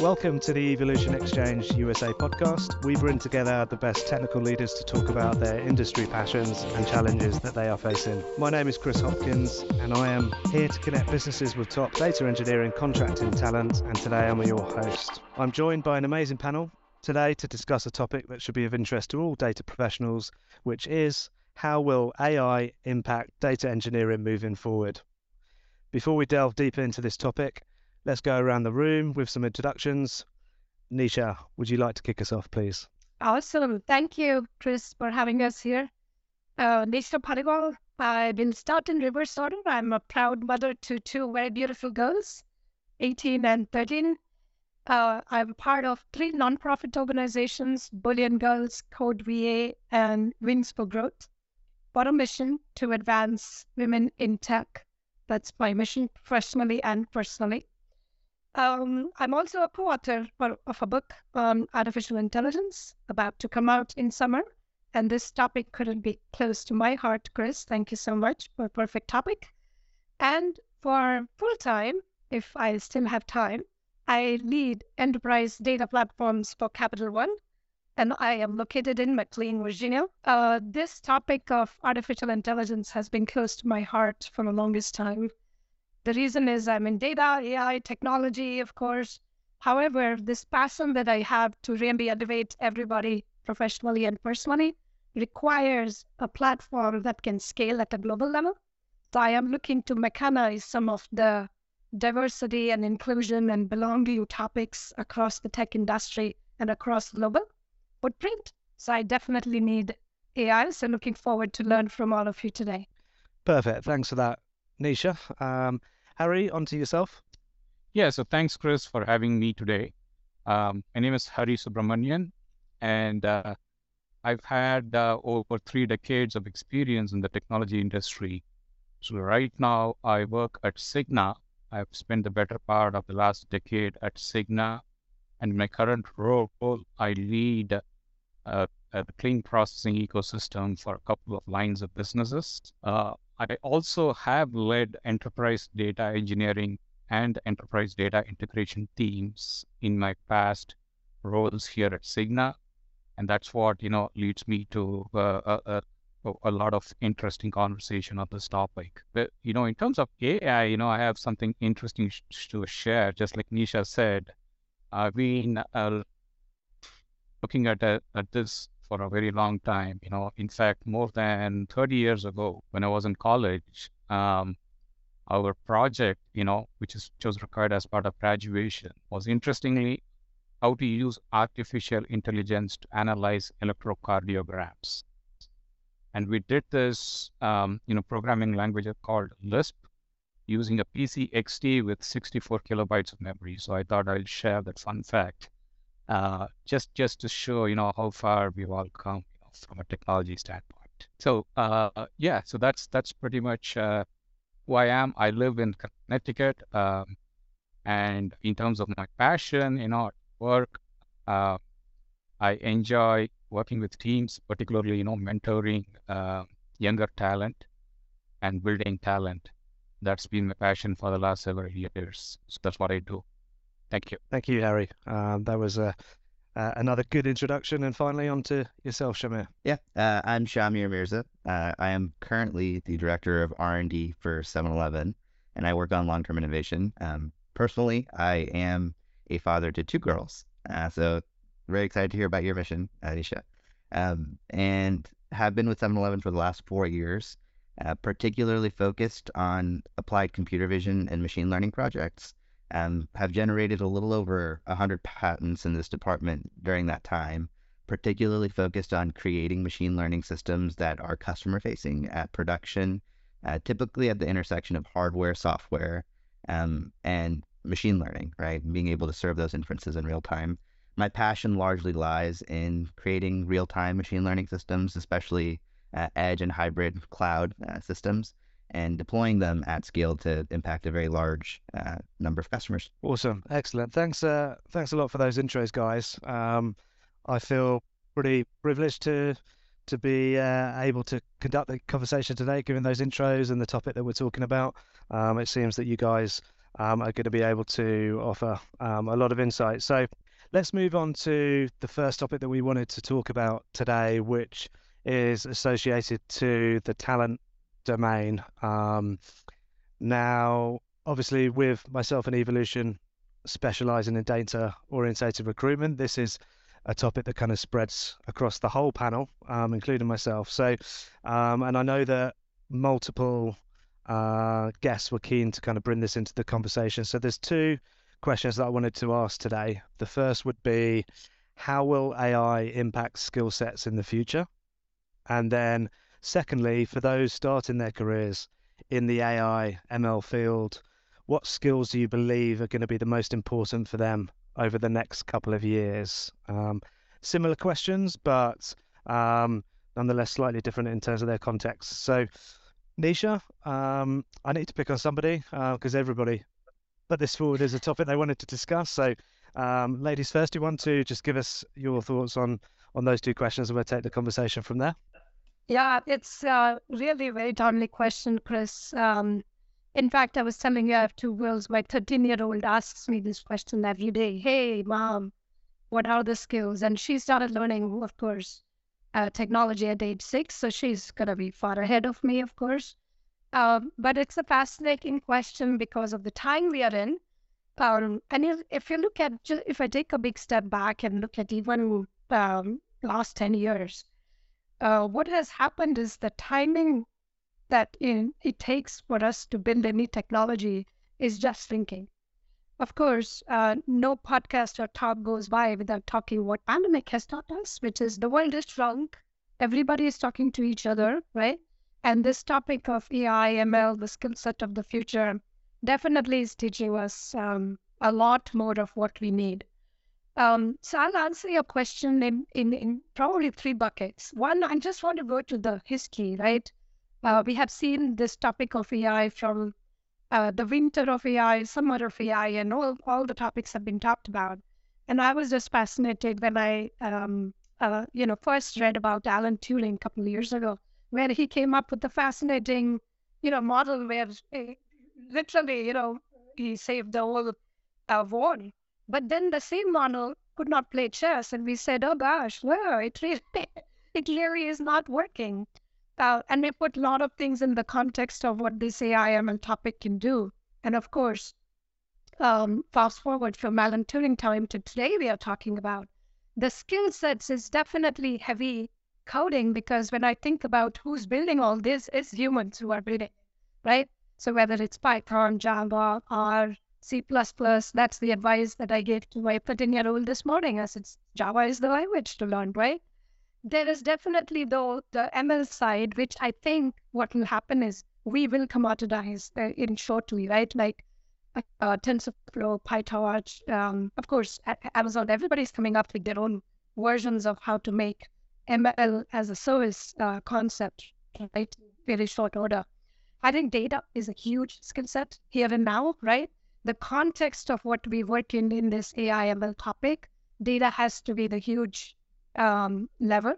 Welcome to the Evolution Exchange USA podcast. We bring together the best technical leaders to talk about their industry passions and challenges that they are facing. My name is Chris Hopkins, and I am here to connect businesses with top data engineering contracting talent. And today I'm your host. I'm joined by an amazing panel today to discuss a topic that should be of interest to all data professionals, which is how will AI impact data engineering moving forward? Before we delve deeper into this topic, let's go around the room with some introductions. Nisha, would you like to kick us off, please? Awesome. Thank you, Chris, for having us here. Uh, Nisha Paliwal. I've been start in reverse order. I'm a proud mother to two very beautiful girls, 18 and 13. Uh, I'm part of three nonprofit organizations, Bullion Girls, Code VA, and Wings for Growth. What a mission to advance women in tech that's my mission professionally and personally. Um, I'm also a co-author of a book on artificial intelligence about to come out in summer. And this topic couldn't be close to my heart, Chris. Thank you so much for a perfect topic. And for full time, if I still have time, I lead enterprise data platforms for Capital One, and I am located in McLean, Virginia. Uh, this topic of artificial intelligence has been close to my heart for the longest time. The reason is I'm in data, AI, technology, of course. However, this passion that I have to really elevate everybody professionally and personally requires a platform that can scale at a global level. So I am looking to mechanize some of the diversity and inclusion and belonging topics across the tech industry and across global footprint. So I definitely need AI. So looking forward to learn from all of you today. Perfect. Thanks for that, Nisha. Um, Hari, on to yourself. Yeah, so thanks, Chris, for having me today. Um, my name is Hari Subramanian, and uh, I've had uh, over three decades of experience in the technology industry. So right now, I work at Cigna. I've spent the better part of the last decade at Cigna and in my current role, I lead uh, the claim processing ecosystem for a couple of lines of businesses. Uh, I also have led enterprise data engineering and enterprise data integration teams in my past roles here at Cigna. And that's what, you know, leads me to uh, a, a, lot of interesting conversation on this topic. But, you know, in terms of AI, you know, I have something interesting sh- to share. Just like Nisha said, I've been uh, looking at, uh, at this for a very long time. You know, in fact, more than 30 years ago, when I was in college, um, our project, you know, which is which was required as part of graduation, was interestingly how to use artificial intelligence to analyze electrocardiograms. And we did this, um, you know, programming language called Lisp, using a PC XT with 64 kilobytes of memory. So I thought I'll share that fun fact, uh, just just to show you know how far we've all come you know, from a technology standpoint. So uh, yeah, so that's that's pretty much uh, who I am. I live in Connecticut, um, and in terms of my passion, you know, work, uh, I enjoy working with teams, particularly you know mentoring uh, younger talent and building talent that's been my passion for the last several years. So that's what I do. Thank you. Thank you, Hari. Um, that was uh, uh, another good introduction. And finally, on to yourself, Shahmeer. Yeah, uh, I'm Shahmeer Mirza. Uh, I am currently the director of R&D for 7-Eleven, and I work on long-term innovation. Um, personally, I am a father to two girls, uh, so very excited to hear about your mission, Anisha. Um, and have been with 7-Eleven for the last four years uh, particularly focused on applied computer vision and machine learning projects, and have generated a little over 100 patents in this department during that time, particularly focused on creating machine learning systems that are customer facing at production, uh, typically at the intersection of hardware, software, um, and machine learning, right? Being able to serve those inferences in real time. My passion largely lies in creating real time machine learning systems, especially uh, edge and hybrid cloud uh, systems and deploying them at scale to impact a very large uh, number of customers. Awesome, excellent. Thanks, uh, thanks a lot for those intros, guys. Um, I feel pretty privileged to to be uh, able to conduct the conversation today, given those intros and the topic that we're talking about. Um, it seems that you guys um, are going to be able to offer um, a lot of insight. So let's move on to the first topic that we wanted to talk about today, which is associated to the talent domain. Um, now, obviously, with myself and Evolution specializing in data orientated recruitment, this is a topic that kind of spreads across the whole panel, um, including myself. So, um, and I know that multiple uh, guests were keen to kind of bring this into the conversation. So, there's two questions that I wanted to ask today. The first would be how will AI impact skill sets in the future? And then, secondly, for those starting their careers in the AI ML field, what skills do you believe are going to be the most important for them over the next couple of years? Um, similar questions, but um, nonetheless slightly different in terms of their context. So, Nisha, um, I need to pick on somebody because uh, everybody put this forward as a topic they wanted to discuss. So, um, ladies first, do you want to just give us your thoughts on on those two questions, and we'll take the conversation from there. Yeah, it's uh, really a very timely question, Chris. Um, in fact, I was telling you I have two girls. My 13 year old asks me this question every day Hey, mom, what are the skills? And she started learning, of course, uh, technology at age six. So she's going to be far ahead of me, of course. Um, but it's a fascinating question because of the time we are in. Um, and if you look at, if I take a big step back and look at even um, last 10 years, uh, what has happened is the timing that in, it takes for us to build any technology is just thinking. Of course, uh, no podcast or talk goes by without talking what pandemic has taught us, which is the world is shrunk. Everybody is talking to each other, right? And this topic of AI, ML, the skill set of the future, definitely is teaching us um, a lot more of what we need. Um, so I'll answer your question in, in, in probably three buckets. One, I just want to go to the history, right? Uh, we have seen this topic of AI from uh, the winter of AI, summer of AI, and all, all the topics have been talked about. And I was just fascinated when I, um, uh, you know, first read about Alan Turing a couple of years ago, where he came up with the fascinating, you know, model where uh, literally, you know, he saved the whole uh, world. But then the same model could not play chess, and we said, "Oh gosh, well, it really, it really is not working." Uh, and we put a lot of things in the context of what this AI/ML topic can do. And of course, um, fast forward from Alan Turing time to today, we are talking about the skill sets is definitely heavy coding because when I think about who's building all this, it's humans who are building, right? So whether it's Python, Java, R, C++, that's the advice that I gave to my 13 year old this morning. I said, Java is the language to learn, right? there is definitely though the ML side, which I think what will happen is we will commoditize uh, in shortly, right? Like uh, TensorFlow, PyTorch, um, of course, Amazon, everybody's coming up with their own versions of how to make ML as a service uh, concept, right? Very short order. I think data is a huge skill set here and now, right? The context of what we work in in this AI ML topic, data has to be the huge um, level.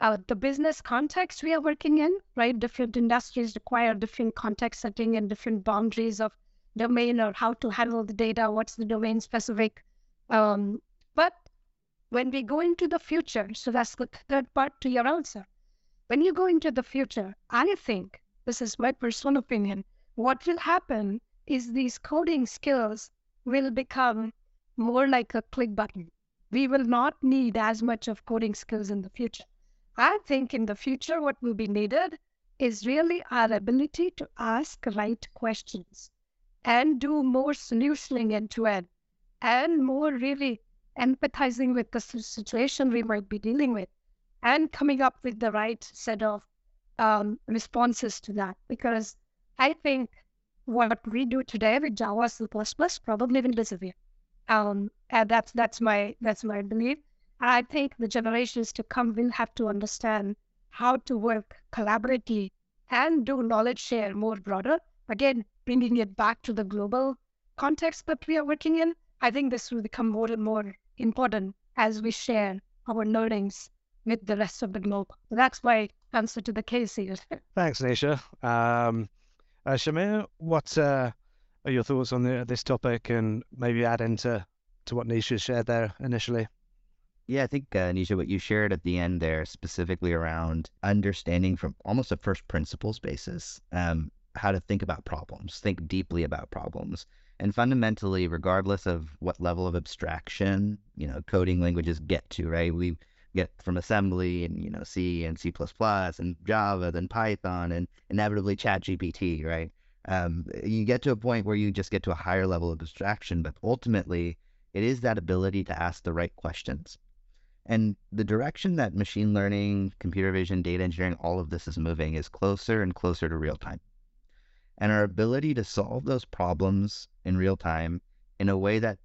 Uh, the business context we are working in, right? Different industries require different context setting and different boundaries of domain or how to handle the data, what's the domain specific. Um, but when we go into the future, so that's the third part to your answer. When you go into the future, I think, this is my personal opinion, what will happen is these coding skills will become more like a click button we will not need as much of coding skills in the future. I think in the future, what will be needed is really our ability to ask right questions and do more solutioning end to end and more really empathizing with the situation we might be dealing with and coming up with the right set of um, responses to that. Because I think what we do today with Java C++ probably will disappear. Um, and that's that's my that's my belief. I think the generations to come will have to understand how to work collaboratively and do knowledge share more broader. Again, bringing it back to the global context that we are working in. I think this will become more and more important as we share our learnings with the rest of the globe. That's my answer to the case here. Thanks, Nisha. Um, uh, Shahmeer, what uh, are your thoughts on the, this topic and maybe add into to what Nisha shared there initially? Yeah, I think, uh, Nisha, what you shared at the end there, specifically around understanding from almost a first principles basis, um, how to think about problems, think deeply about problems. And fundamentally, regardless of what level of abstraction, you know, coding languages get to, right? We get from assembly and, you know, C and C++ and Java, then Python, and inevitably ChatGPT, right? Um, you get to a point where you just get to a higher level of abstraction, but ultimately, it is that ability to ask the right questions. And the direction that machine learning, computer vision, data engineering, all of this is moving is closer and closer to real time. And our ability to solve those problems in real time in a way that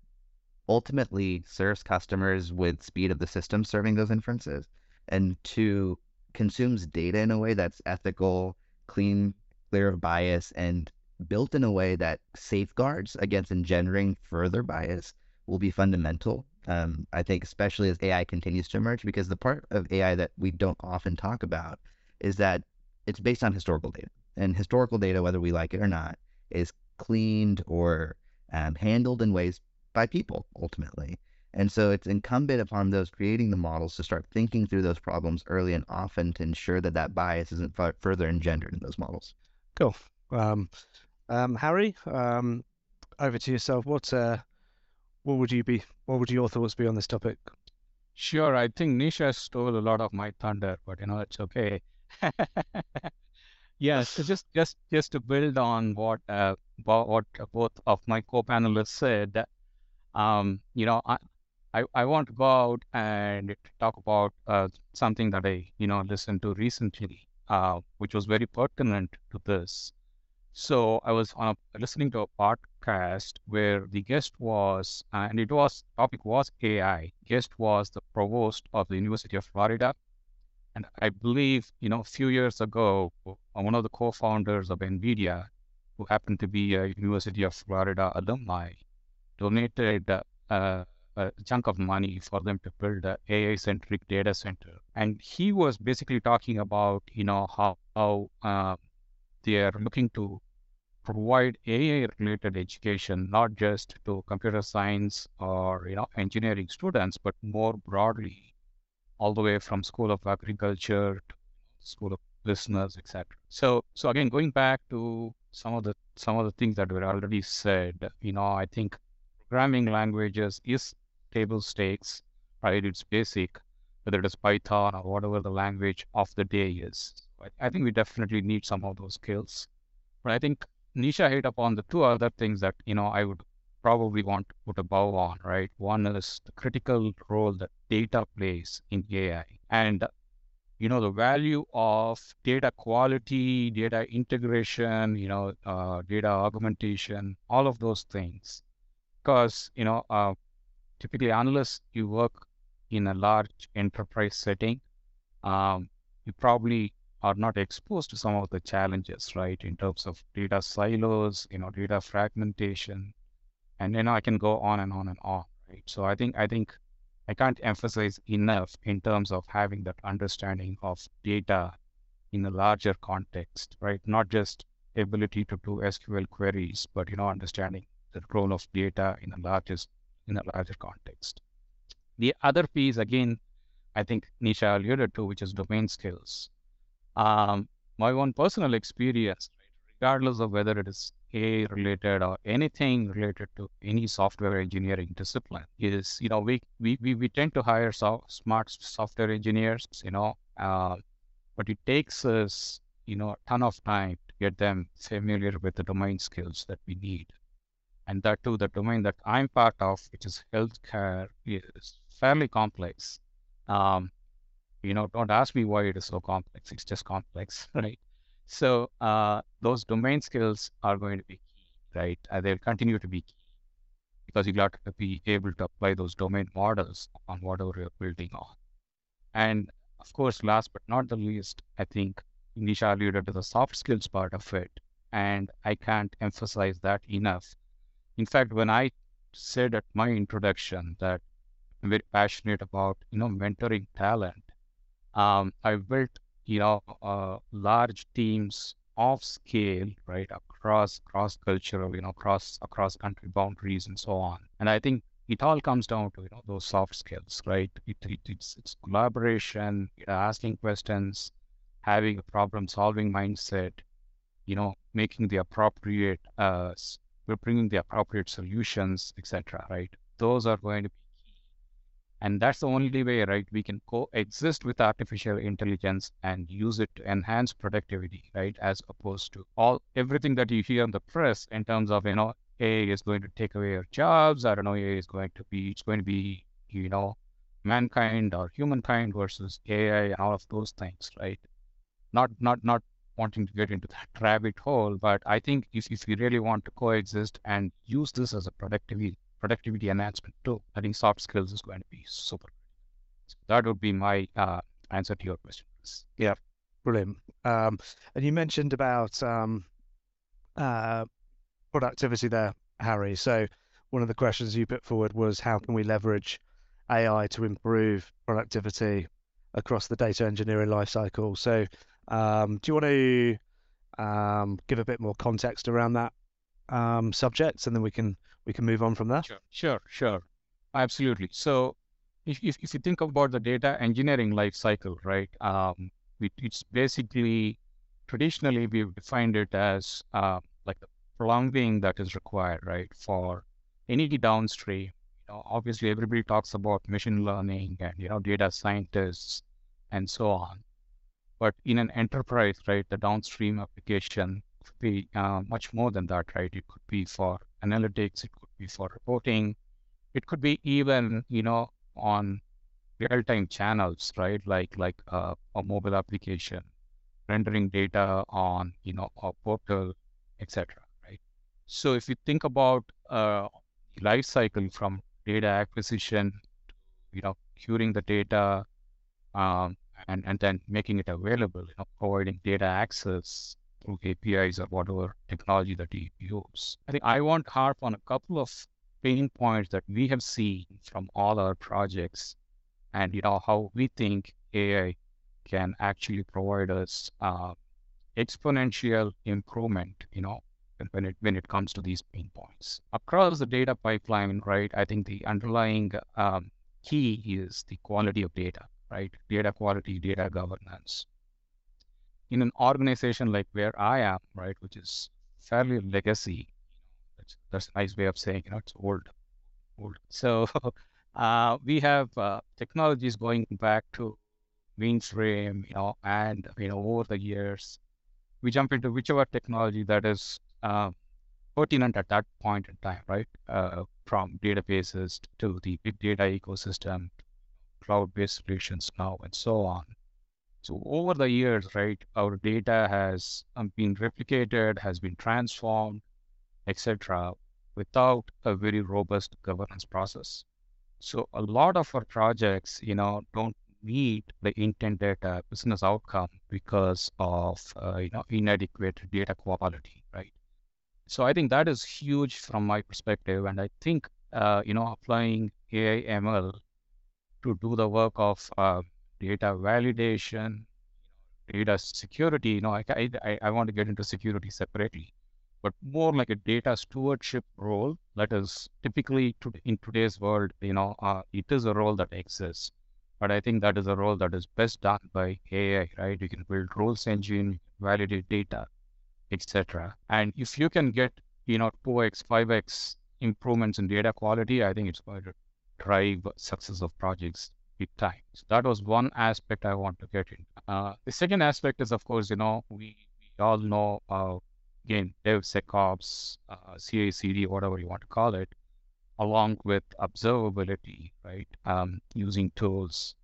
ultimately serves customers with speed of the system serving those inferences and to consumes data in a way that's ethical, clean, clear of bias, and built in a way that safeguards against engendering further bias will be fundamental. Um, I think, especially as AI continues to emerge, because the part of AI that we don't often talk about is that it's based on historical data. And historical data, whether we like it or not, is cleaned or um, handled in ways by people ultimately. And so it's incumbent upon those creating the models to start thinking through those problems early and often to ensure that that bias isn't f- further engendered in those models. Cool. Um, um, Hari, um, over to yourself. What uh, what would you be? What would your thoughts be on this topic? Sure, I think Nisha stole a lot of my thunder, but you know it's okay. yes, so just just just to build on what uh, what both of my co-panelists said, um, you know, I, I I want to go out and talk about uh, something that I you know listened to recently uh, which was very pertinent to this. So I was listening to a podcast where the guest was, uh, and it was topic was AI. Guest was the provost of the University of Florida, and I believe you know a few years ago, uh, one of the co-founders of NVIDIA, who happened to be a University of Florida alumni, donated uh, a chunk of money for them to build a AI centric data center. And he was basically talking about, you know, how, how uh, they are looking to provide AI related education, not just to computer science or, you know, engineering students, but more broadly, all the way from School of Agriculture to School of Business, etc. So, so again, going back to some of the some of the things that were already said, you know, I think programming languages is table stakes, right? It's basic, whether it is Python or whatever the language of the day is. I think we definitely need some of those skills. But I think Nisha hit upon the two other things that, you know, I would probably want to put a bow on, right? One is the critical role that data plays in AI. And you know the value of data quality data integration you know uh, data augmentation all of those things because you know uh, typically unless you work in a large enterprise setting, um, you probably are not exposed to some of the challenges, right? In terms of data silos, you know, data fragmentation, and you know, I can go on and on and on, right? So I think I think I can't emphasize enough in terms of having that understanding of data in a larger context, right? Not just ability to do SQL queries, but you know, understanding the role of data in the largest in a larger context. The other piece, again, I think Nisha alluded to, which is domain skills. Um, my own personal experience, regardless of whether it is AI related or anything related to any software engineering discipline, is you know we we we, we tend to hire so, smart software engineers, you know, uh, but it takes us you know a ton of time to get them familiar with the domain skills that we need and that too the domain that i'm part of which is healthcare is fairly complex. Um, you know don't ask me why it is so complex it's just complex right? So uh, those domain skills are going to be key right? Uh, they'll continue to be key because you've got to be able to apply those domain models on whatever you're building on. And of course last but not the least i think nisha alluded to the soft skills part of it and i can't emphasize that enough in fact, when I said at my introduction that I'm very passionate about, you know, mentoring talent, um, I built, you know, uh, large teams of scale, right, across cross cultural, you know, cross across country boundaries and so on. And I think it all comes down to you know those soft skills, right? It, it, it's it's collaboration, you know, asking questions, having a problem solving mindset, you know, making the appropriate uh, we're bringing the appropriate solutions, etc. Right? Those are going to be key. and that's the only way, right? We can coexist with artificial intelligence and use it to enhance productivity, right? As opposed to all everything that you hear in the press in terms of, you know, AI is going to take away your jobs. I don't know, AI is going to be, it's going to be, you know, mankind or humankind versus AI all of those things, right? Not, not, not wanting to get into that rabbit hole, but I think if, if you really want to coexist and use this as a productivity productivity enhancement too. I think soft skills is going to be super. So that would be my uh, answer to your question. Yeah, brilliant. Um, and you mentioned about um, uh, productivity there, Hari. So one of the questions you put forward was how can we leverage AI to improve productivity across the data engineering lifecycle? So um, do you want to um, give a bit more context around that um, subject, and then we can we can move on from there. Sure, sure, sure. Absolutely. So if, if, if you think about the data engineering life cycle, right, um, it, it's basically traditionally we've defined it as uh, like the plumbing that is required, right, for any downstream. Obviously everybody talks about machine learning and you know data scientists and so on. But in an enterprise, right, the downstream application could be uh, much more than that, right? It could be for analytics, it could be for reporting, it could be even, you know, on real-time channels, right? Like like uh, a mobile application, rendering data on, you know, a portal, etc. Right. So if you think about uh, life cycle from data acquisition, you know, curing the data, um, and and then making it available, you know, providing data access, through APIs or whatever technology that you use. I think I want to harp on a couple of pain points that we have seen from all our projects and you know how we think AI can actually provide us uh, exponential improvement, you know, when it when it comes to these pain points. Across the data pipeline, right, I think the underlying um, key is the quality of data, right? Data quality, data governance in an organization like where I am, right, which is fairly legacy, that's, that's a nice way of saying, you know, it's old, old. So uh, we have uh, technologies going back to mainframe, you know, and you know over the years, we jump into whichever technology that is uh, pertinent at that point in time, right? Uh, from databases to the big data ecosystem, cloud-based solutions now, and so on. So over the years, right, our data has um, been replicated, has been transformed, etc., without a very robust governance process. So a lot of our projects, you know, don't meet the intended uh, business outcome because of uh, you know inadequate data quality, right? So I think that is huge from my perspective, and I think uh, you know applying AI ML to do the work of uh, data validation, data security. You know, I, I, I want to get into security separately, but more like a data stewardship role that is typically to, in today's world, you know, uh, it is a role that exists. But I think that is a role that is best done by AI, right? You can build rules engine, validate data, etc. And if you can get, you know, 2x, 5x improvements in data quality, I think it's going to drive success of projects big time. So that was one aspect I want to get in. Uh, the second aspect is, of course, you know, we, we all know, uh, again, DevSecOps, uh, CI/CD, whatever you want to call it, along with observability, right? Um, using tools.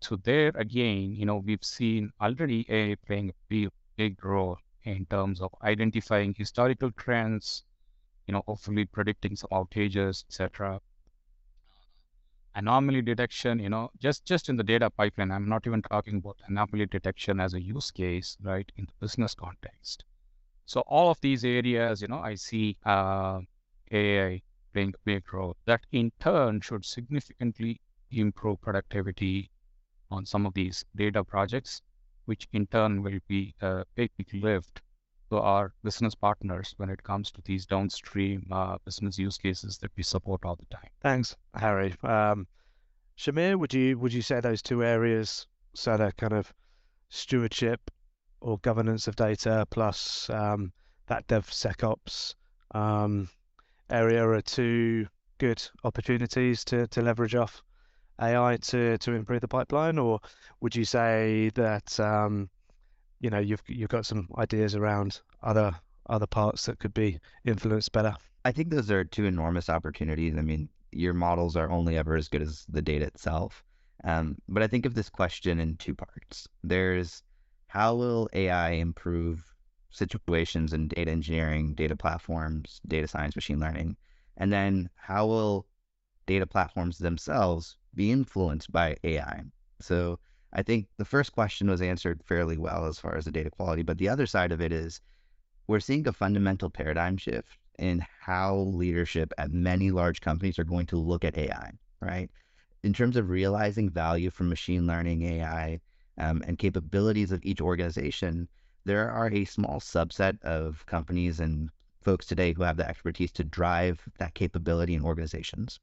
So there again, you know, we've seen already AI playing a big, big role in terms of identifying historical trends, you know, hopefully predicting some outages, etc anomaly detection, you know, just, just in the data pipeline, I'm not even talking about anomaly detection as a use case, right, in the business context. So all of these areas, you know, I see uh, AI playing a big role. That in turn should significantly improve productivity on some of these data projects, which in turn will be a big lift to our business partners when it comes to these downstream uh, business use cases that we support all the time. Thanks, Hari. Um, Shahmeer, would you would you say those two areas, so that kind of stewardship or governance of data plus um, that DevSecOps um, area are two good opportunities to, to leverage off AI to, to improve the pipeline, or would you say that um, you know you've you've got some ideas around other other parts that could be influenced better? I think those are two enormous opportunities. I mean, your models are only ever as good as the data itself. Um, but I think of this question in two parts. There's how will AI improve situations in data engineering, data platforms, data science, machine learning? And then how will data platforms themselves be influenced by AI? So I think the first question was answered fairly well as far as the data quality, but the other side of it is we're seeing a fundamental paradigm shift in how leadership at many large companies are going to look at AI, right? In terms of realizing value from machine learning, AI, um, and capabilities of each organization, there are a small subset of companies and folks today who have the expertise to drive that capability in organizations.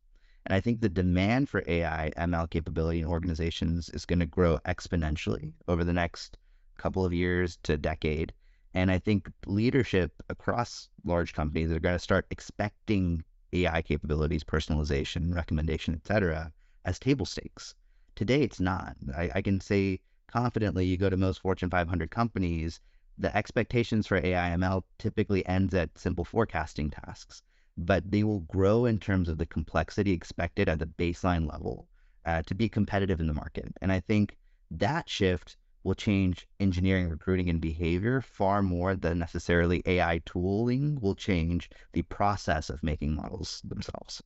And I think the demand for AI ML capability in organizations is going to grow exponentially over the next couple of years to decade. And I think leadership across large companies are going to start expecting AI capabilities, personalization, recommendation, et cetera, as table stakes. Today, it's not. I, I can say confidently, you go to most Fortune 500 companies, the expectations for AI ML typically ends at simple forecasting tasks, but they will grow in terms of the complexity expected at the baseline level uh, to be competitive in the market. And I think that shift will change engineering, recruiting, and behavior far more than necessarily AI tooling will change the process of making models themselves.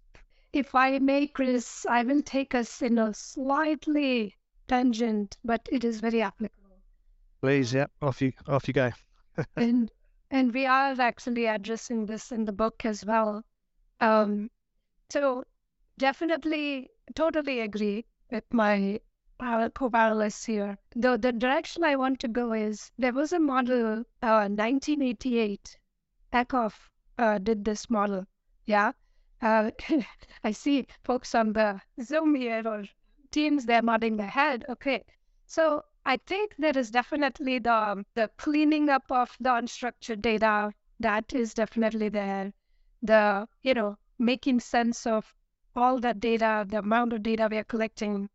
If I may, Chris, I will take us in a slightly tangent, but it is very applicable. Please, yeah, off you off you go. and and we are actually addressing this in the book as well. Um, so definitely, totally agree with my co-panelists here. The the direction I want to go is there was a model, uh, 1988. Ackoff uh, did this model. Yeah. Uh, I see folks on the Zoom here or teams they're nodding their head. Okay. So I think there is definitely the the cleaning up of the unstructured data that is definitely there. The you know making sense of all that data, the amount of data we are collecting,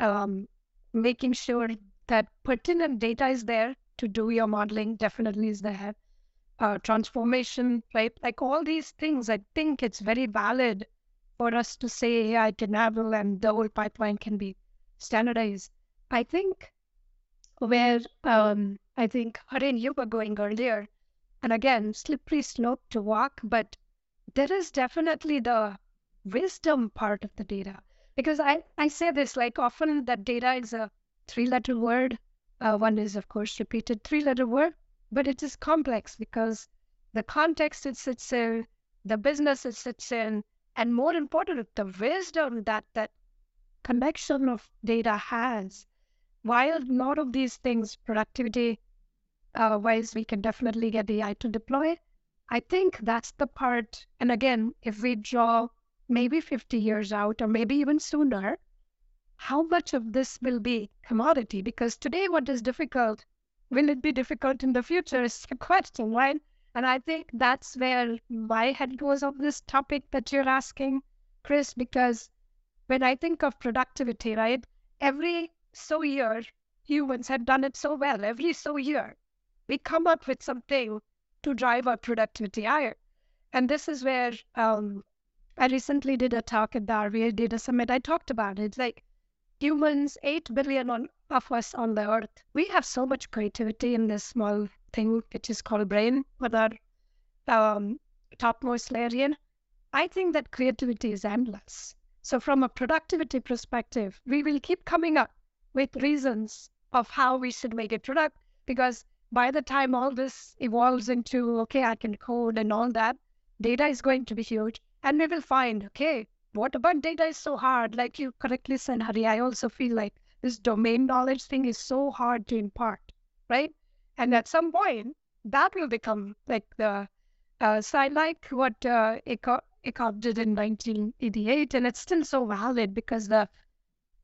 um, making sure that pertinent data is there to do your modeling definitely is there. Uh, transformation, right? Like all these things, I think it's very valid for us to say I can handle and the whole pipeline can be standardized. I think where um, I think Harin, you were going earlier, and again, slippery slope to walk, but there is definitely the wisdom part of the data. Because I, I say this like often that data is a three letter word. Uh, one is, of course, repeated three letter word, but it is complex because the context it sits in, the business it sits in, and more important, the wisdom that that connection of data has. While a lot of these things, productivity uh, wise, we can definitely get AI to deploy. I think that's the part. And again, if we draw maybe 50 years out or maybe even sooner, how much of this will be commodity? Because today, what is difficult, will it be difficult in the future is the question, right? And I think that's where my head goes on this topic that you're asking, Chris, because when I think of productivity, right, every so year, humans have done it so well. Every so year, we come up with something to drive our productivity higher. And this is where um, I recently did a talk at the RVA Data Summit. I talked about it. It's like humans, 8 billion on, of us on the earth, we have so much creativity in this small thing which is called brain with our um, topmost layer in. I think that creativity is endless. So from a productivity perspective, we will keep coming up with reasons of how we should make it product because by the time all this evolves into okay i can code and all that data is going to be huge. And we will find okay what about data is so hard? Like you correctly said hari i also feel like this domain knowledge thing is so hard to impart right? And at some point, that will become like the uh, so I like what uh, Ackoff did in 1988, and it's still so valid because the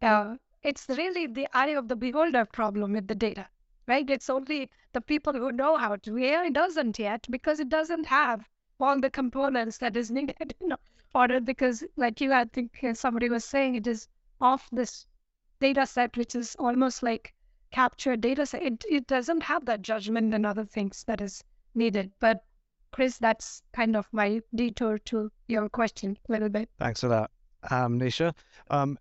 uh, it's really the eye of the beholder problem with the data, right? It's only the people who know how to. AI doesn't yet because it doesn't have all the components that is needed in order. Because, like you, I think uh, somebody was saying, it is off this data set, which is almost like captured data set. It, it doesn't have that judgment and other things that is needed. But Chris, that's kind of my detour to your question a little bit. Thanks for that, um, Nisha. Um,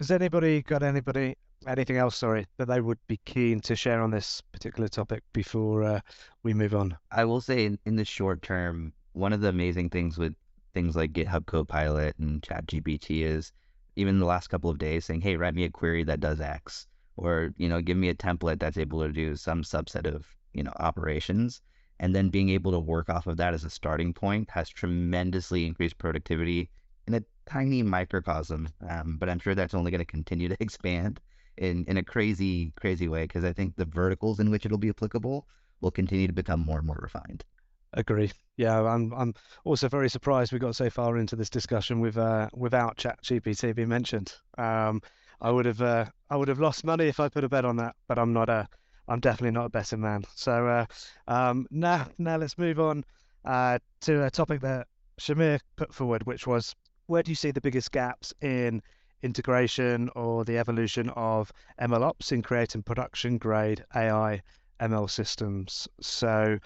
has anybody got anybody anything else? Sorry, that they would be keen to share on this particular topic before uh, we move on. I will say, in, in the short term, one of the amazing things with things like GitHub Copilot and ChatGPT is even the last couple of days saying, "Hey, write me a query that does X," or you know, give me a template that's able to do some subset of you know operations and then being able to work off of that as a starting point has tremendously increased productivity in a tiny microcosm. Um, but I'm sure that's only going to continue to expand in, in a crazy, crazy way because I think the verticals in which it'll be applicable will continue to become more and more refined. Agree. Yeah, I'm. I'm also very surprised we got so far into this discussion with uh, without ChatGPT being mentioned. Um, I would have uh, I would have lost money if I put a bet on that, but I'm not a I'm definitely not a betting man. So uh, um, now, now let's move on uh, to a topic that Shahmeer put forward, which was where do you see the biggest gaps in integration or the evolution of MLOps in creating production grade AI ML systems? So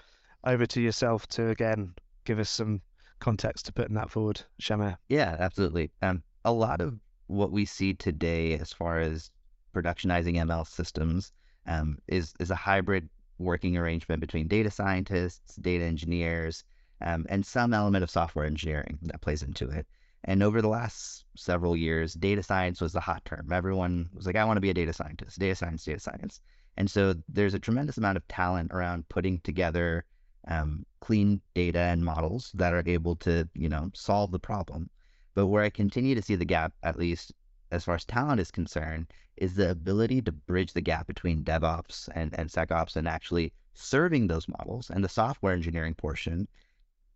over to yourself to again give us some context to putting that forward, Shahmeer. Yeah, absolutely. Um, a lot of what we see today as far as productionizing ML systems um, is is a hybrid working arrangement between data scientists, data engineers, um, and some element of software engineering that plays into it. And over the last several years, data science was the hot term. Everyone was like, I want to be a data scientist, data science, data science. And so there's a tremendous amount of talent around putting together um, clean data and models that are able to, you know, solve the problem. But where I continue to see the gap, at least as far as talent is concerned, is the ability to bridge the gap between DevOps and, and SecOps and actually serving those models and the software engineering portion,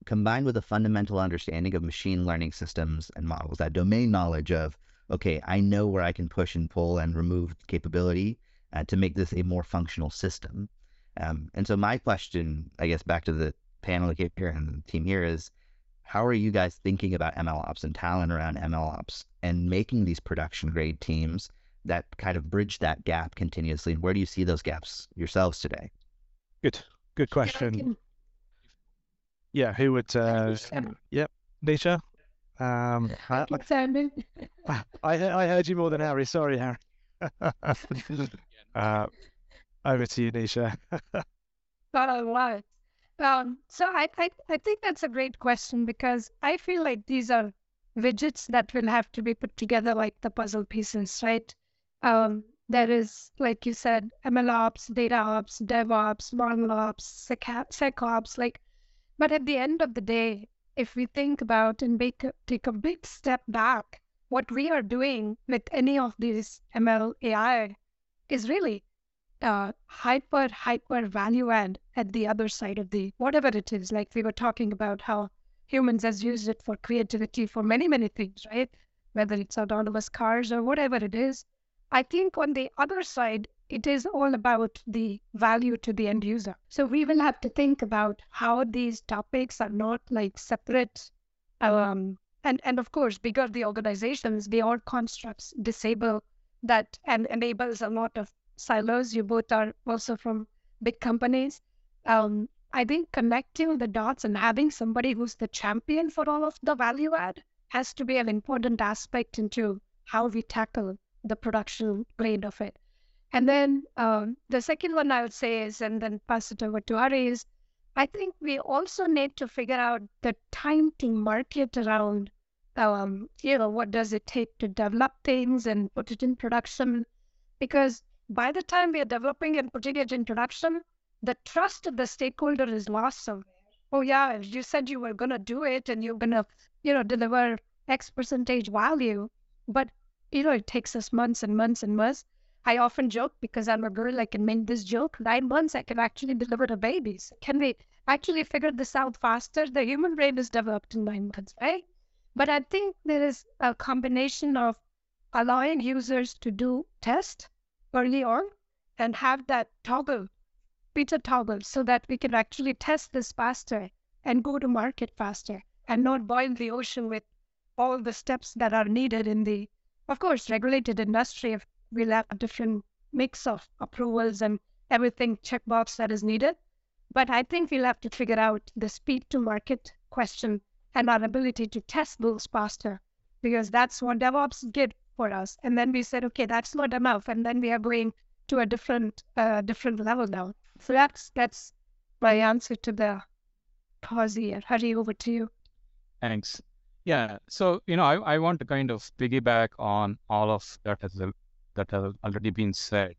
combined with a fundamental understanding of machine learning systems and models, that domain knowledge of, okay, I know where I can push and pull and remove capability uh, to make this a more functional system. Um, and so my question, I guess, back to the panel here and the team here is, how are you guys thinking about MLOps and talent around MLOps and making these production grade teams that kind of bridge that gap continuously? And where do you see those gaps yourselves today? Good, good question. Yeah, who would? Uh, yep, Nisha. Um, I, I, I heard you more than Hari. Sorry, Hari. uh, over to you, Nisha. All right. Um, so I, I, I think that's a great question because I feel like these are widgets that will have to be put together like the puzzle pieces, right? Um, there is, like you said, MLOps, data ops, DevOps, MongoOps, SecOps, like, but at the end of the day, if we think about and make take a big step back, what we are doing with any of these ML AI is really uh, hyper, hyper value add at the other side of the whatever it is. Like we were talking about how humans has used it for creativity for many, many things, right? Whether it's autonomous cars or whatever it is. I think on the other side, it is all about the value to the end user. So we will have to think about how these topics are not like separate. Um, and, and of course, bigger the organizations, the old constructs disable that and enables a lot of silos. You both are also from big companies. Um, I think connecting the dots and having somebody who's the champion for all of the value add has to be an important aspect into how we tackle the production grade of it. And then um, the second one I would say is, and then pass it over to Ari, is I think we also need to figure out the time to market around, um, you know, what does it take to develop things and put it in production? Because by the time we are developing and putting it in production, the trust of the stakeholder is lost somewhere. Oh yeah, you said you were gonna do it and you're gonna, you know, deliver X percentage value, but you know, it takes us months and months and months. I often joke because I'm a girl, I can make this joke. Nine months, I can actually deliver a babies. Can we actually figure this out faster? The human brain is developed in nine months, right? But I think there is a combination of allowing users to do test early on and have that toggle, beta toggle, so that we can actually test this faster and go to market faster and not boil the ocean with all the steps that are needed in the, of course, regulated industry. We'll have a different mix of approvals and everything checkbox that is needed. But I think we'll have to figure out the speed to market question and our ability to test those faster because that's what DevOps did for us. And then we said, okay, that's not enough, and then we are going to a different uh, different level now. So that's that's my answer to the pause here. Hari over to you. Thanks. Yeah. So you know, I, I want to kind of piggyback on all of that has that has already been said,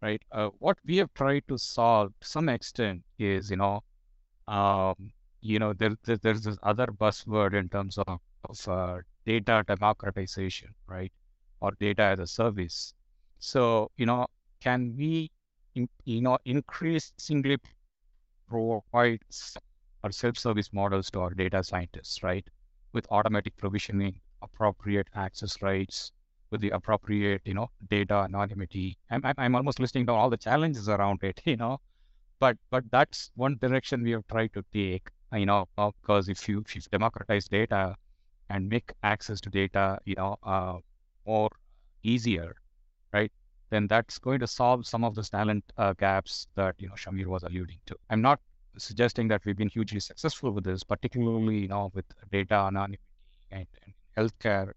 right? Uh, what we have tried to solve to some extent is you know, um, you know, there, there, there's this other buzzword in terms of, of uh, data democratization, right? Or data as a service. So, you know, can we, in, you know, increasingly provide our self-service models to our data scientists, right? With automatic provisioning, appropriate access rights, with the appropriate, you know, data anonymity. I'm, I'm almost listing down all the challenges around it, you know, but but that's one direction we have tried to take you know, because if you if you democratize data and make access to data, you know, uh, more easier, right? Then that's going to solve some of the talent uh, gaps that you know Shahmeer was alluding to. I'm not suggesting that we've been hugely successful with this, particularly you know with data anonymity and, and healthcare.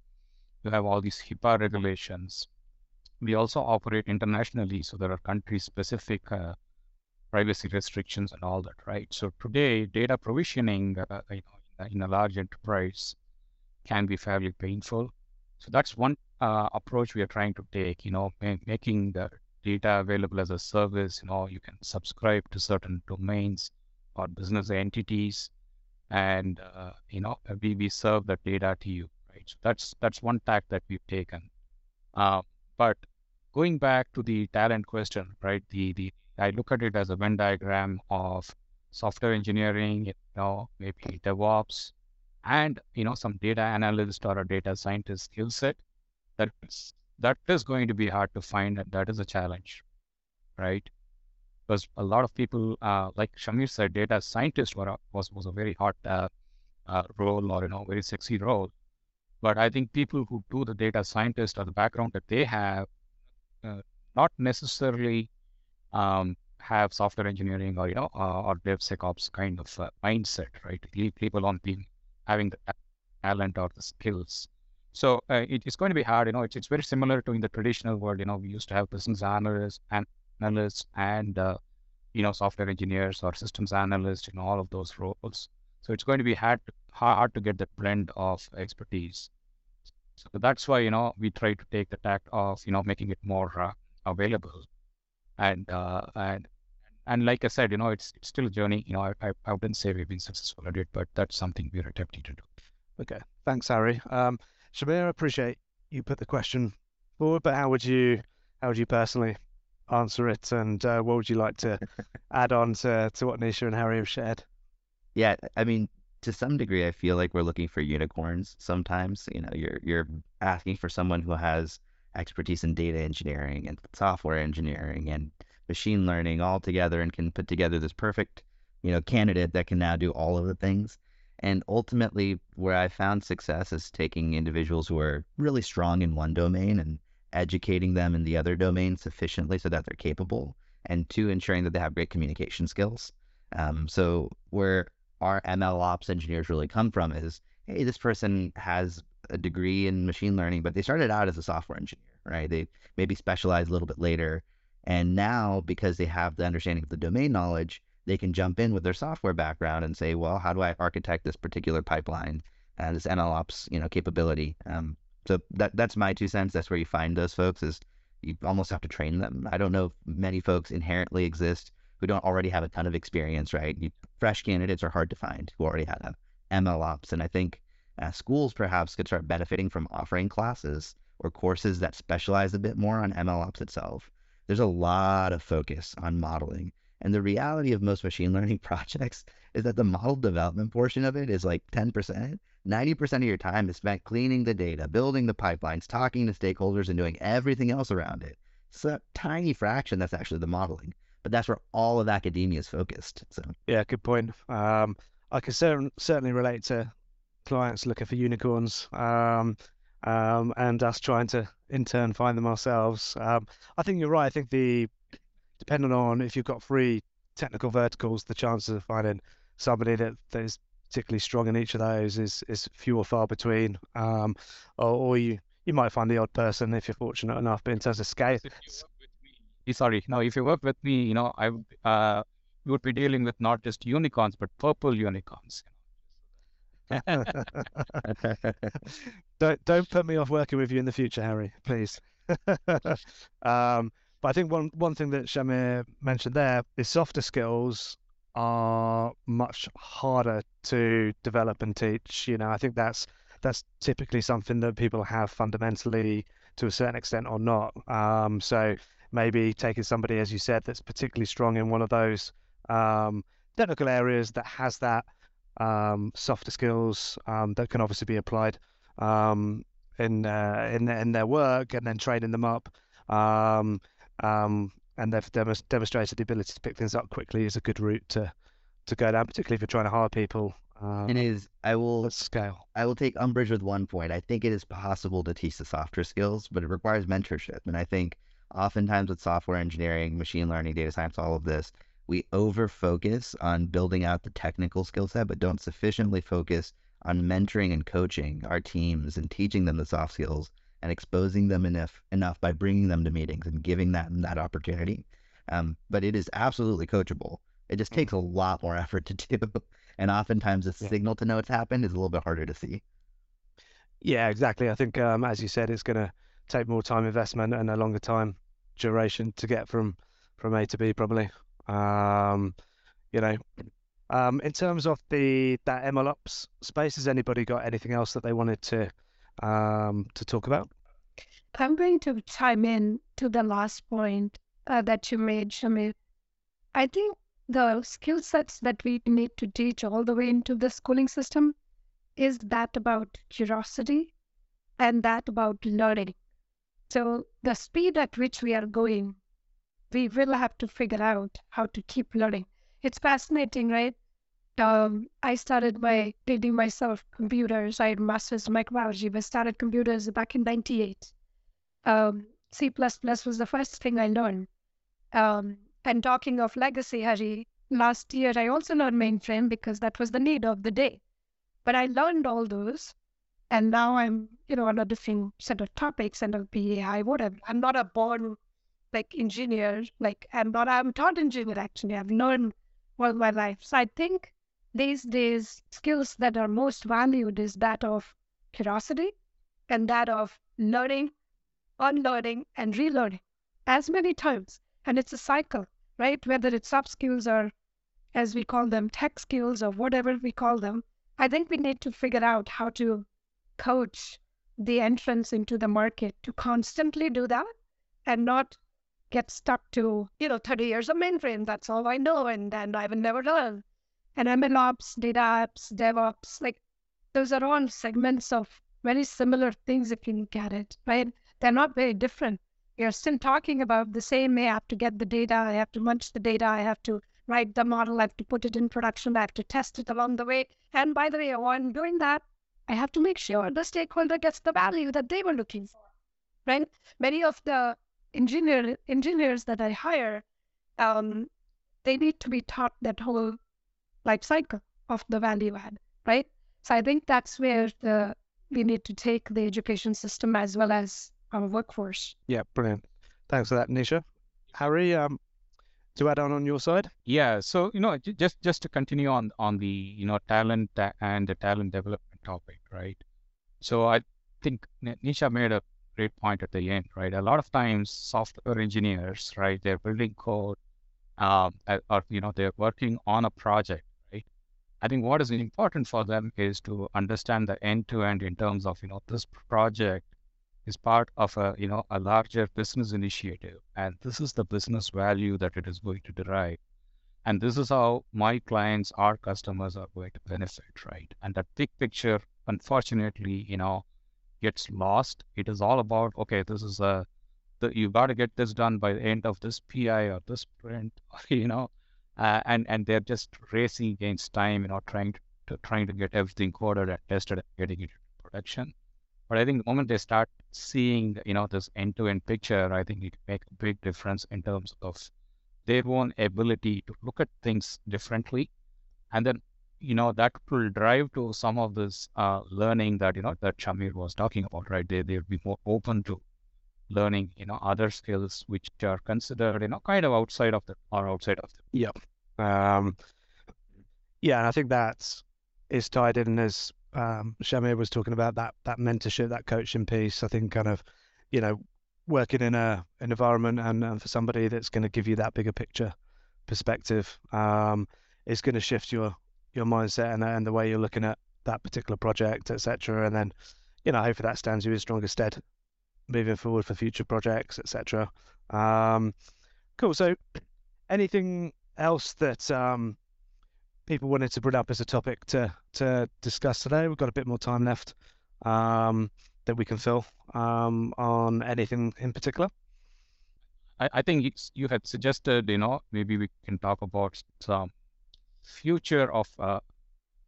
You have all these HIPAA regulations. We also operate internationally, so there are country-specific uh, privacy restrictions and all that, right? So today, data provisioning, uh, you know, in a large enterprise can be fairly painful. So that's one uh, approach we are trying to take, you know, making the data available as a service. You know, you can subscribe to certain domains or business entities, and uh, you know, we, we serve that data to you, So that's that's one tack that we've taken. Uh, but going back to the talent question, right? The the I look at it as a Venn diagram of software engineering, you know, maybe DevOps, and you know some data analyst or a data scientist skill set. That's that is going to be hard to find, and that is a challenge, right? Because a lot of people, uh, like Shahmeer said, data scientist was was a very hot uh, uh, role or you know very sexy role. But I think people who do the data scientist or the background that they have, uh, not necessarily um, have software engineering or you know uh, or DevSecOps kind of uh, mindset, right? People on being having the talent or the skills. So uh, it, it's going to be hard. You know, it's, it's very similar to in the traditional world. You know, we used to have business analysts and analysts and uh, you know software engineers or systems analysts. Know, all of those roles. So it's going to be hard hard to get that blend of expertise. So that's why you know we try to take the tact of you know making it more uh, available and uh, and and like I said, you know, it's it's still a journey. You know, I, I, I wouldn't say we've been successful at it, but that's something we're attempting to do. Okay, thanks, Hari. Um, Shahmeer, I appreciate you put the question forward, but how would you how would you personally answer it, and uh, what would you like to add on to to what Nisha and Hari have shared? Yeah, I mean, to some degree, I feel like we're looking for unicorns. Sometimes, you know, you're you're asking for someone who has expertise in data engineering and software engineering and machine learning all together and can put together this perfect, you know, candidate that can now do all of the things. And ultimately, where I found success is taking individuals who are really strong in one domain and educating them in the other domain sufficiently so that they're capable, and two, ensuring that they have great communication skills. Um, so where our ML ops engineers really come from is, hey, this person has a degree in machine learning, but they started out as a software engineer, right? They maybe specialized a little bit later. And now, because they have the understanding of the domain knowledge, they can jump in with their software background and say, well, how do I architect this particular pipeline and this MLOps, you know, capability? Um, so that that's my two cents. That's where you find those folks is you almost have to train them. I don't know if many folks inherently exist who don't already have a ton of experience, right? You, fresh candidates are hard to find who already have MLOps. And I think uh, schools perhaps could start benefiting from offering classes or courses that specialize a bit more on MLOps itself, there's a lot of focus on modeling. And the reality of most machine learning projects is that the model development portion of it is like 10%. 90% of your time is spent cleaning the data, building the pipelines, talking to stakeholders, and doing everything else around it. It's a tiny fraction that's actually the modeling, but that's where all of academia is focused. So yeah, good point. Um, I can cer- certainly relate to clients looking for unicorns. Um, um, and us trying to in turn find them ourselves. Um, I think you're right. I think the depending on if you've got three technical verticals, the chances of finding somebody that, that is particularly strong in each of those is is few or far between. Um, or, or, you you might find the odd person if you're fortunate enough. But in terms of scale, sorry, Now, if you work with me, you know, I uh, would be dealing with not just unicorns but purple unicorns. don't don't put me off working with you in the future, Hari, please. um, but I think one one thing that Shahmeer mentioned there is softer skills are much harder to develop and teach. You know, I think that's that's typically something that people have fundamentally to a certain extent or not. Um, so maybe taking somebody, as you said, that's particularly strong in one of those um, technical areas that has that um, softer skills um, that can obviously be applied um, in uh, in in their work, and then training them up. Um, um, and they've demonstrated the ability to pick things up quickly is a good route to to go down, particularly if you're trying to hire people. Um, it is. I will scale. I will take umbrage with one point. I think it is possible to teach the softer skills, but it requires mentorship. And I think oftentimes with software engineering, machine learning, data science, all of this, we over focus on building out the technical skill set, but don't sufficiently focus on mentoring and coaching our teams and teaching them the soft skills and exposing them enough enough by bringing them to meetings and giving them that opportunity. Um, but it is absolutely coachable. It just takes a lot more effort to do, and oftentimes the yeah. signal to know it's happened is a little bit harder to see. Yeah, exactly. I think, um, as you said, it's going to take more time investment and a longer time duration to get from from A to B, probably. Um, you know, um, in terms of the that MLOps space, has anybody got anything else that they wanted to um, to talk about? I'm going to chime in to the last point uh, that you made, Shahmeer. I think the skill sets that we need to teach all the way into the schooling system is that about curiosity and that about learning. So the speed at which we are going we will have to figure out how to keep learning. It's fascinating, right? Um, I started by teaching myself computers. I had master's microbiology, but started computers back in 98. Um, C++ was the first thing I learned. Um, and talking of legacy, Hari, last year I also learned mainframe because that was the need of the day. But I learned all those, and now I'm, you know, on a different set of topics, NLP, AI, whatever. I'm not a born like engineer, like I'm not I'm taught engineer actually. I've learned all my life. So I think these days skills that are most valued is that of curiosity and that of learning, unlearning, and relearning as many times. And it's a cycle, right? Whether it's soft skills or as we call them, tech skills or whatever we call them. I think we need to figure out how to coach the entrance into the market to constantly do that and not get stuck to, you know, 30 years of mainframe. That's all I know. And then I will never learn. And MLOps, DataOps, DevOps, like those are all segments of very similar things if you look at it, right? They're not very different. You're still talking about the same. I have to get the data. I have to munch the data. I have to write the model. I have to put it in production. I have to test it along the way. And by the way, while doing that, I have to make sure the stakeholder gets the value that they were looking for, right? Many of the engineer engineers that I hire, um, they need to be taught that whole life cycle of the value add, right? So I think that's where the we need to take the education system as well as our workforce. Yeah, brilliant. Thanks for that, Nisha. Hari, um, to add on on your side? Yeah, so you know, just just to continue on on the you know talent and the talent development topic, right? So I think Nisha made a great point at the end, right? A lot of times, software engineers, right, they're building code, um, or you know, they're working on a project, right? I think what is important for them is to understand the end to end in terms of you know this project is part of a you know a larger business initiative, and this is the business value that it is going to derive. And this is how my clients, our customers are going to benefit, right? And that big picture, unfortunately, you know, gets lost. It is all about, okay, this is a, the, you got to get this done by the end of this PI or this sprint, you know, uh, and and they're just racing against time, you know, trying to trying to get everything coded and tested and getting it into production. But I think the moment they start seeing, you know, this end-to-end picture, I think it make a big difference in terms of their own ability to look at things differently. And then, you know, that will drive to some of this uh, learning that, you know, that Shahmeer was talking about, right? They, they'll be more open to learning, you know, other skills which are considered, you know, kind of outside of the, or outside of the. Yeah. Um, yeah, and I think that is is tied in as um, Shahmeer was talking about that that mentorship, that coaching piece. I think kind of, you know, working in a an environment and, and for somebody that's going to give you that bigger picture perspective um, is going to shift your your mindset and, and the way you're looking at that particular project, etc. And then, you know, hopefully that stands you in stronger stead moving forward for future projects, etc. Um, cool. So, anything else that um, people wanted to bring up as a topic to to discuss today? We've got a bit more time left. Um, that we can fill um, on anything in particular? I, I think you had suggested, you know, maybe we can talk about some future of, uh,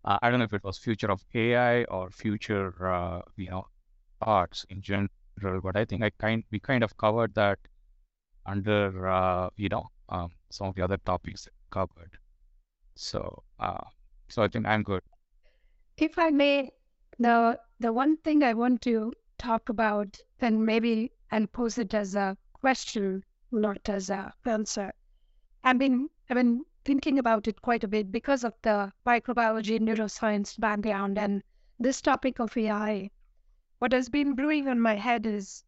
uh, I don't know if it was future of AI or future, uh, you know, arts in general, but I think I kind we kind of covered that under, uh, you know, um, some of the other topics covered. So, uh, so I think I'm good. If I may the the one thing I want to talk about, then maybe and pose it as a question, not as a answer. I've been I've been thinking about it quite a bit because of the microbiology neuroscience background and this topic of AI. What has been brewing on my head is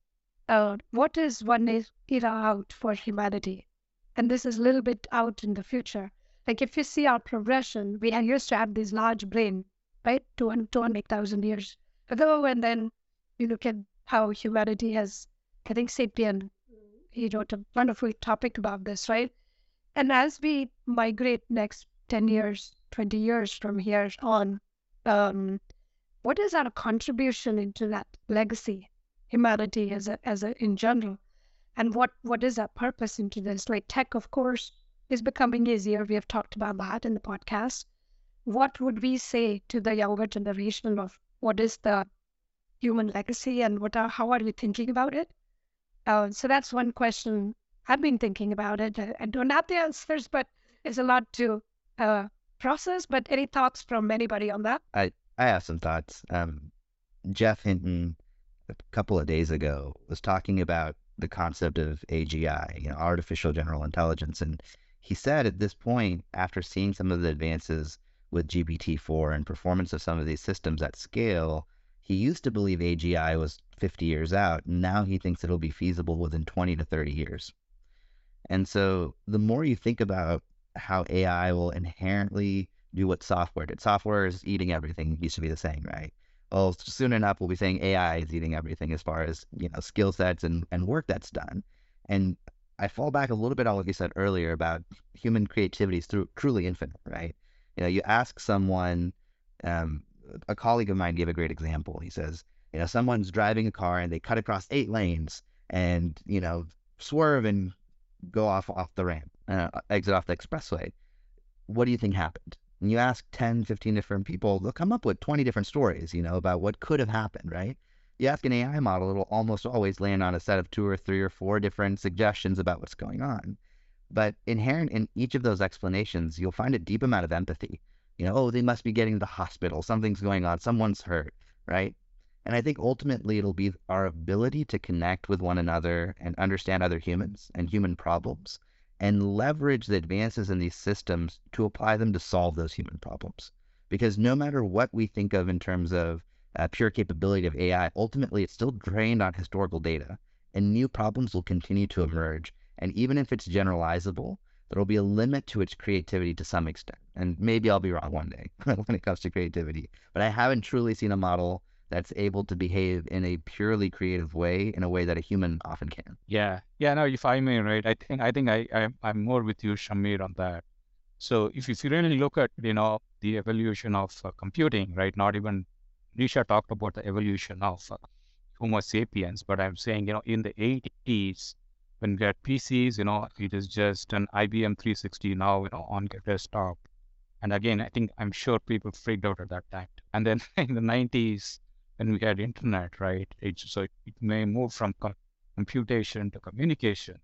uh, what is one era out for humanity? And this is a little bit out in the future. Like if you see our progression, we used to have this large brain right? 200,000 years ago. And then you look at how humanity has, I think Sapien, he wrote a wonderful topic about this, right? And as we migrate next 10 years, 20 years from here on, um, what is our contribution into that legacy, humanity as a, as a, in general? And what, what is our purpose into this? Like tech, of course, is becoming easier. We have talked about that in the podcast what would we say to the younger generation of what is the human legacy and what are, how are we thinking about it? Uh, so that's one question I've been thinking about it. I, don't have the answers, but it's a lot to uh, process. But any thoughts from anybody on that? I, I have some thoughts. Um, Geoff Hinton, a couple of days ago, was talking about the concept of AGI, you know, artificial general intelligence. And he said at this point, after seeing some of the advances with GPT-4 and performance of some of these systems at scale, he used to believe AGI was 50 years out. Now he thinks it'll be feasible within 20 to 30 years. And so the more you think about how AI will inherently do what software did, software is eating everything, used to be the saying, right? Well, soon enough, we'll be saying AI is eating everything as far as, you know, skill sets and, and work that's done. And I fall back a little bit on what you said earlier about human creativity is through, truly infinite, right? You know, you ask someone, um, a colleague of mine gave a great example. He says, you know, someone's driving a car and they cut across eight lanes and, you know, swerve and go off off the ramp, uh, exit off the expressway. What do you think happened? And you ask 10, 15 different people, they'll come up with 20 different stories, you know, about what could have happened, right? You ask an AI model, it'll almost always land on a set of two or three or four different suggestions about what's going on. But inherent in each of those explanations, you'll find a deep amount of empathy. You know, oh, they must be getting to the hospital. Something's going on. Someone's hurt, right? And I think ultimately it'll be our ability to connect with one another and understand other humans and human problems and leverage the advances in these systems to apply them to solve those human problems. Because no matter what we think of in terms of uh, pure capability of AI, ultimately it's still trained on historical data and new problems will continue to emerge and even if it's generalizable, there will be a limit to its creativity to some extent. And maybe I'll be wrong one day when it comes to creativity. But I haven't truly seen a model that's able to behave in a purely creative way, in a way that a human often can. Yeah, yeah. No, if I may, right? I think I think I, I I'm more with you, Shahmeer, on that. So if, if you really look at you know the evolution of uh, computing, right? Not even Nisha talked about the evolution of uh, Homo sapiens, but I'm saying you know in the 80s when we had PCs, you know, it is just an IBM 360 now, you know, on desktop. And again, I think I'm sure people freaked out at that time. And then in the 90s, when we had internet, right? It, so it, it may move from co- computation to communication.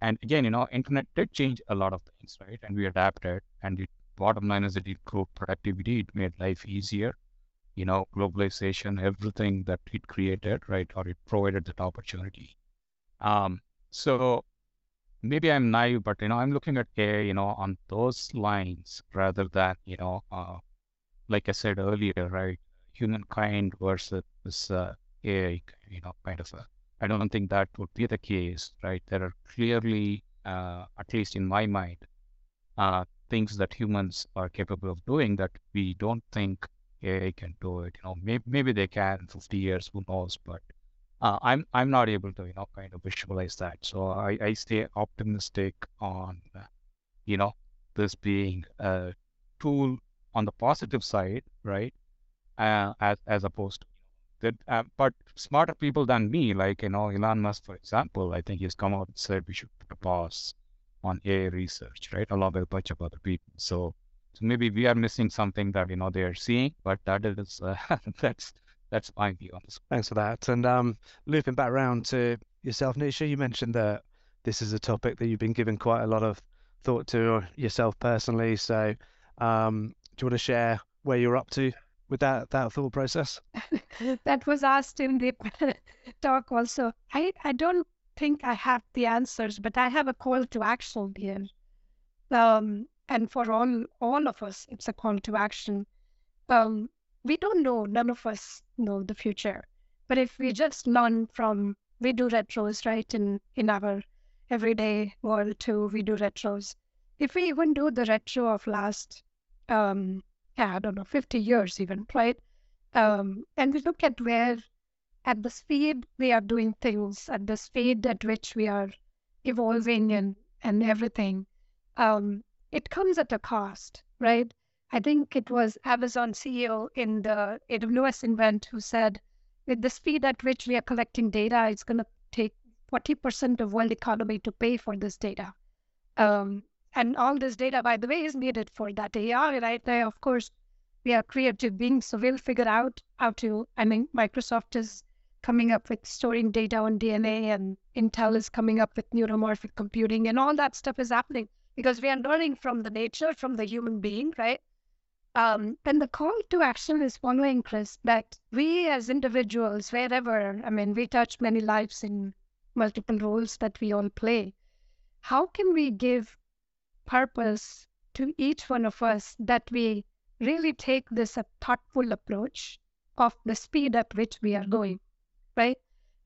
And again, you know, internet did change a lot of things, right? And we adapted. And the bottom line is it improved productivity. It made life easier. You know, globalization, everything that it created, right? Or it provided that opportunity. Um, so maybe I'm naive, but you know, I'm looking at AI, you know, on those lines rather than, you know, uh, like I said earlier, right? Humankind versus uh, AI, you know, kind of a. I don't think that would be the case, right? There are clearly, uh, at least in my mind, uh, things that humans are capable of doing that we don't think AI can do it. You know, maybe, maybe they can in 50 years, who knows? But uh, I'm I'm not able to you know kind of visualize that. So I, I stay optimistic on uh, you know this being a tool on the positive side, right? Uh, as as opposed to that, uh, but smarter people than me, like you know Elon Musk, for example, I think he's come out and said we should put a pause on AI research, right, along with a bunch of other people. So so maybe we are missing something that you know they are seeing, but that is uh, that's that's my view on this. Thanks for that. And um, looping back around to yourself, Nisha, you mentioned that this is a topic that you've been giving quite a lot of thought to yourself personally. So, um, do you want to share where you're up to with that that thought process? that was asked in the talk also. I, I don't think I have the answers, but I have a call to action here. Um, and for all all of us, it's a call to action. Um, we don't know, none of us know the future. But if we just learn from, we do retros, right, in, in our everyday world too, we do retros. If we even do the retro of last, um, yeah, I don't know, 50 years even, right? Um, and we look at where, at the speed we are doing things, at the speed at which we are evolving and, and everything, um, it comes at a cost, right? I think it was Amazon CEO in the AWS event who said, with the speed at which we are collecting data, it's going to take 40% of world economy to pay for this data. Um, and all this data, by the way, is needed for that AI, right? Of course, we are creative beings, so we'll figure out how to. I mean, Microsoft is coming up with storing data on DNA, and Intel is coming up with neuromorphic computing, and all that stuff is happening because we are learning from the nature, from the human being, right? Um, and the call to action is following, Chris, that we as individuals, wherever, I mean, we touch many lives in multiple roles that we all play. How can we give purpose to each one of us that we really take this a thoughtful approach of the speed at which we are going, right?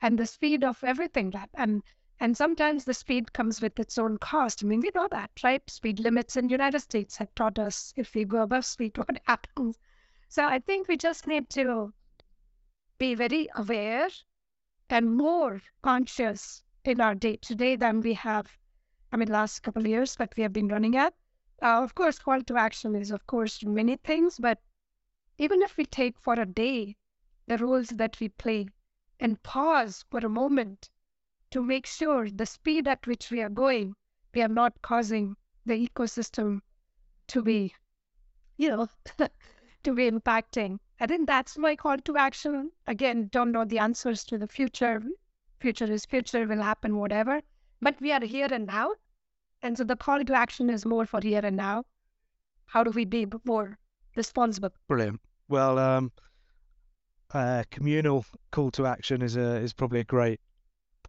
And the speed of everything that, and and sometimes the speed comes with its own cost. I mean, we know that, right? Speed limits in the United States have taught us if we go above speed, what happens. So I think we just need to be very aware and more conscious in our day to day than we have, I mean, last couple of years that we have been running at. Uh, of course, call to action is, of course, many things, but even if we take for a day the roles that we play and pause for a moment to make sure the speed at which we are going, we are not causing the ecosystem to be, you know, to be impacting. I think that's my call to action. Again, don't know the answers to the future. Future is future, will happen, whatever. But we are here and now. And so the call to action is more for here and now. How do we be more responsible? Brilliant. Well, um, uh, communal call to action is a is probably a great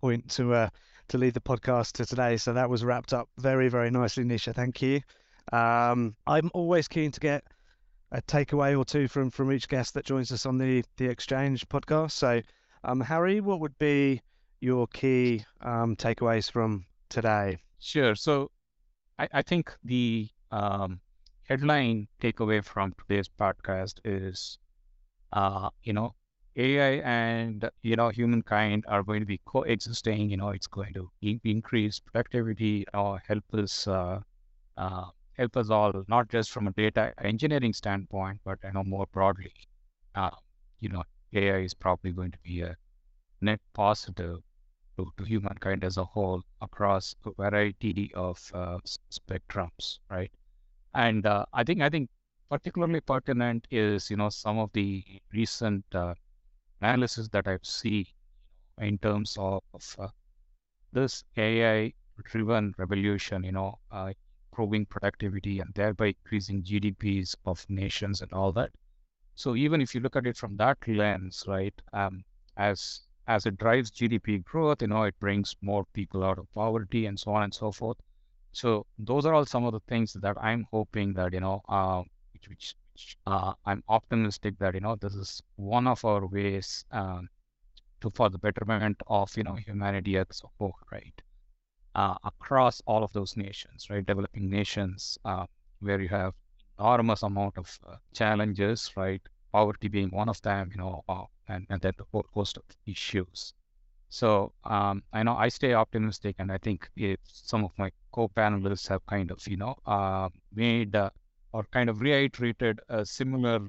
point to uh, to lead the podcast to today. So that was wrapped up very very nicely, Nisha. Thank you. Um, I'm always keen to get a takeaway or two from from each guest that joins us on the the Exchange podcast. So, um, Hari, what would be your key um, takeaways from today? Sure. So, I, I think the um, headline takeaway from today's podcast is, uh, you know, AI and you know humankind are going to be coexisting. You know, it's going to increase productivity or help us uh, uh, help us all, not just from a data engineering standpoint, but you know more broadly. Uh, you know, AI is probably going to be a net positive to, to humankind as a whole across a variety of uh, spectrums, right? And uh, I think I think particularly pertinent is you know some of the recent uh, analysis that I've seen in terms of, uh, this AI-driven revolution, you know, uh, improving productivity and thereby increasing GDPs of nations and all that. So even if you look at it from that lens, right, um, as as it drives GDP growth, you know, it brings more people out of poverty and so on and so forth. So those are all some of the things that I'm hoping that you know, uh, which, which uh, I'm optimistic that you know this is one of our ways um, to for the betterment of you know humanity as a whole, right? Uh, across all of those nations, right? Developing nations uh, where you have enormous amount of uh, challenges, right? Poverty being one of them, you know, uh, and and then the whole host of issues. So um, I know I stay optimistic, and I think if some of my co-panelists have kind of you know uh, made or kind of reiterated a similar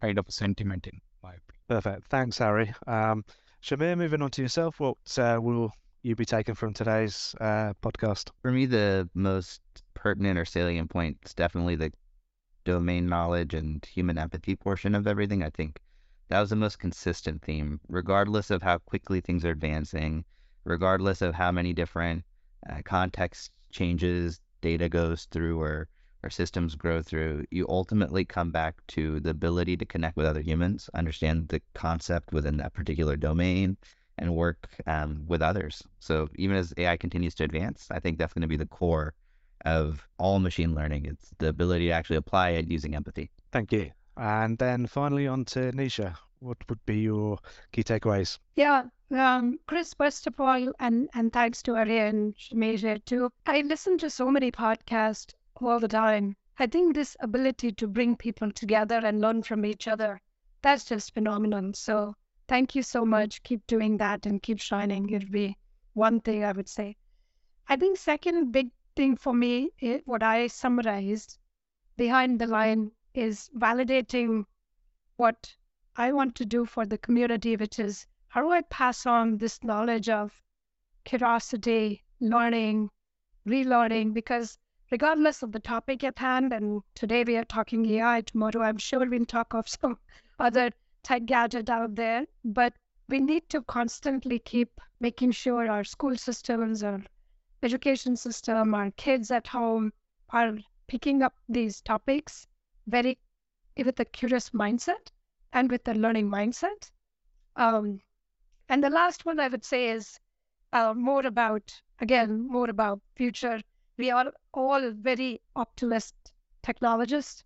kind of sentiment in my opinion. Perfect. Thanks, Hari. Um, Shahmeer, moving on to yourself, what uh, will you be taking from today's uh, podcast? For me, the most pertinent or salient point is definitely the domain knowledge and human empathy portion of everything. I think that was the most consistent theme, regardless of how quickly things are advancing, regardless of how many different uh, context changes data goes through or our systems grow through, you ultimately come back to the ability to connect with other humans, understand the concept within that particular domain, and work um, with others. So even as AI continues to advance, I think that's going to be the core of all machine learning. It's the ability to actually apply it using empathy. Thank you. And then finally on to Nisha. What would be your key takeaways? Yeah, um, Chris, first of all, and, and thanks to Arya and Shmeja too. I listen to so many podcasts all the time. I think this ability to bring people together and learn from each other, that's just phenomenal. So thank you so much. Keep doing that and keep shining. It'd be one thing I would say. I think second big thing for me, what I summarized behind the line is validating what I want to do for the community, which is how do I pass on this knowledge of curiosity, learning, relearning, because regardless of the topic at hand. And today we are talking AI. Tomorrow, I'm sure we'll talk of some other tech gadget out there. But we need to constantly keep making sure our school systems, our education system, our kids at home are picking up these topics very with a curious mindset and with a learning mindset. Um, and the last one I would say is uh, more about, again, more about future we are all very optimist technologists,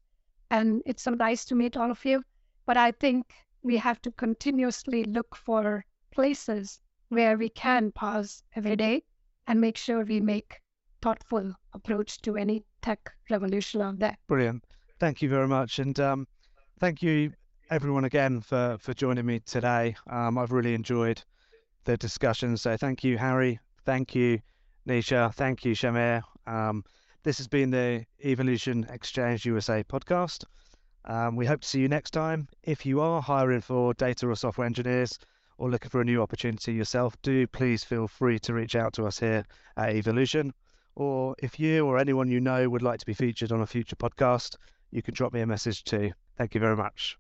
and it's so nice to meet all of you. But I think we have to continuously look for places where we can pause every day and make sure we make thoughtful approach to any tech revolution out there. Brilliant. Thank you very much. And um, thank you everyone again for, for joining me today. Um, I've really enjoyed the discussion. So thank you, Hari. Thank you, Nisha. Thank you, Shahmeer. Um, this has been the Evolution Exchange USA podcast. Um, we hope to see you next time. If you are hiring for data or software engineers or looking for a new opportunity yourself, do please feel free to reach out to us here at Evolution. Or if you or anyone you know would like to be featured on a future podcast, you can drop me a message too. Thank you very much.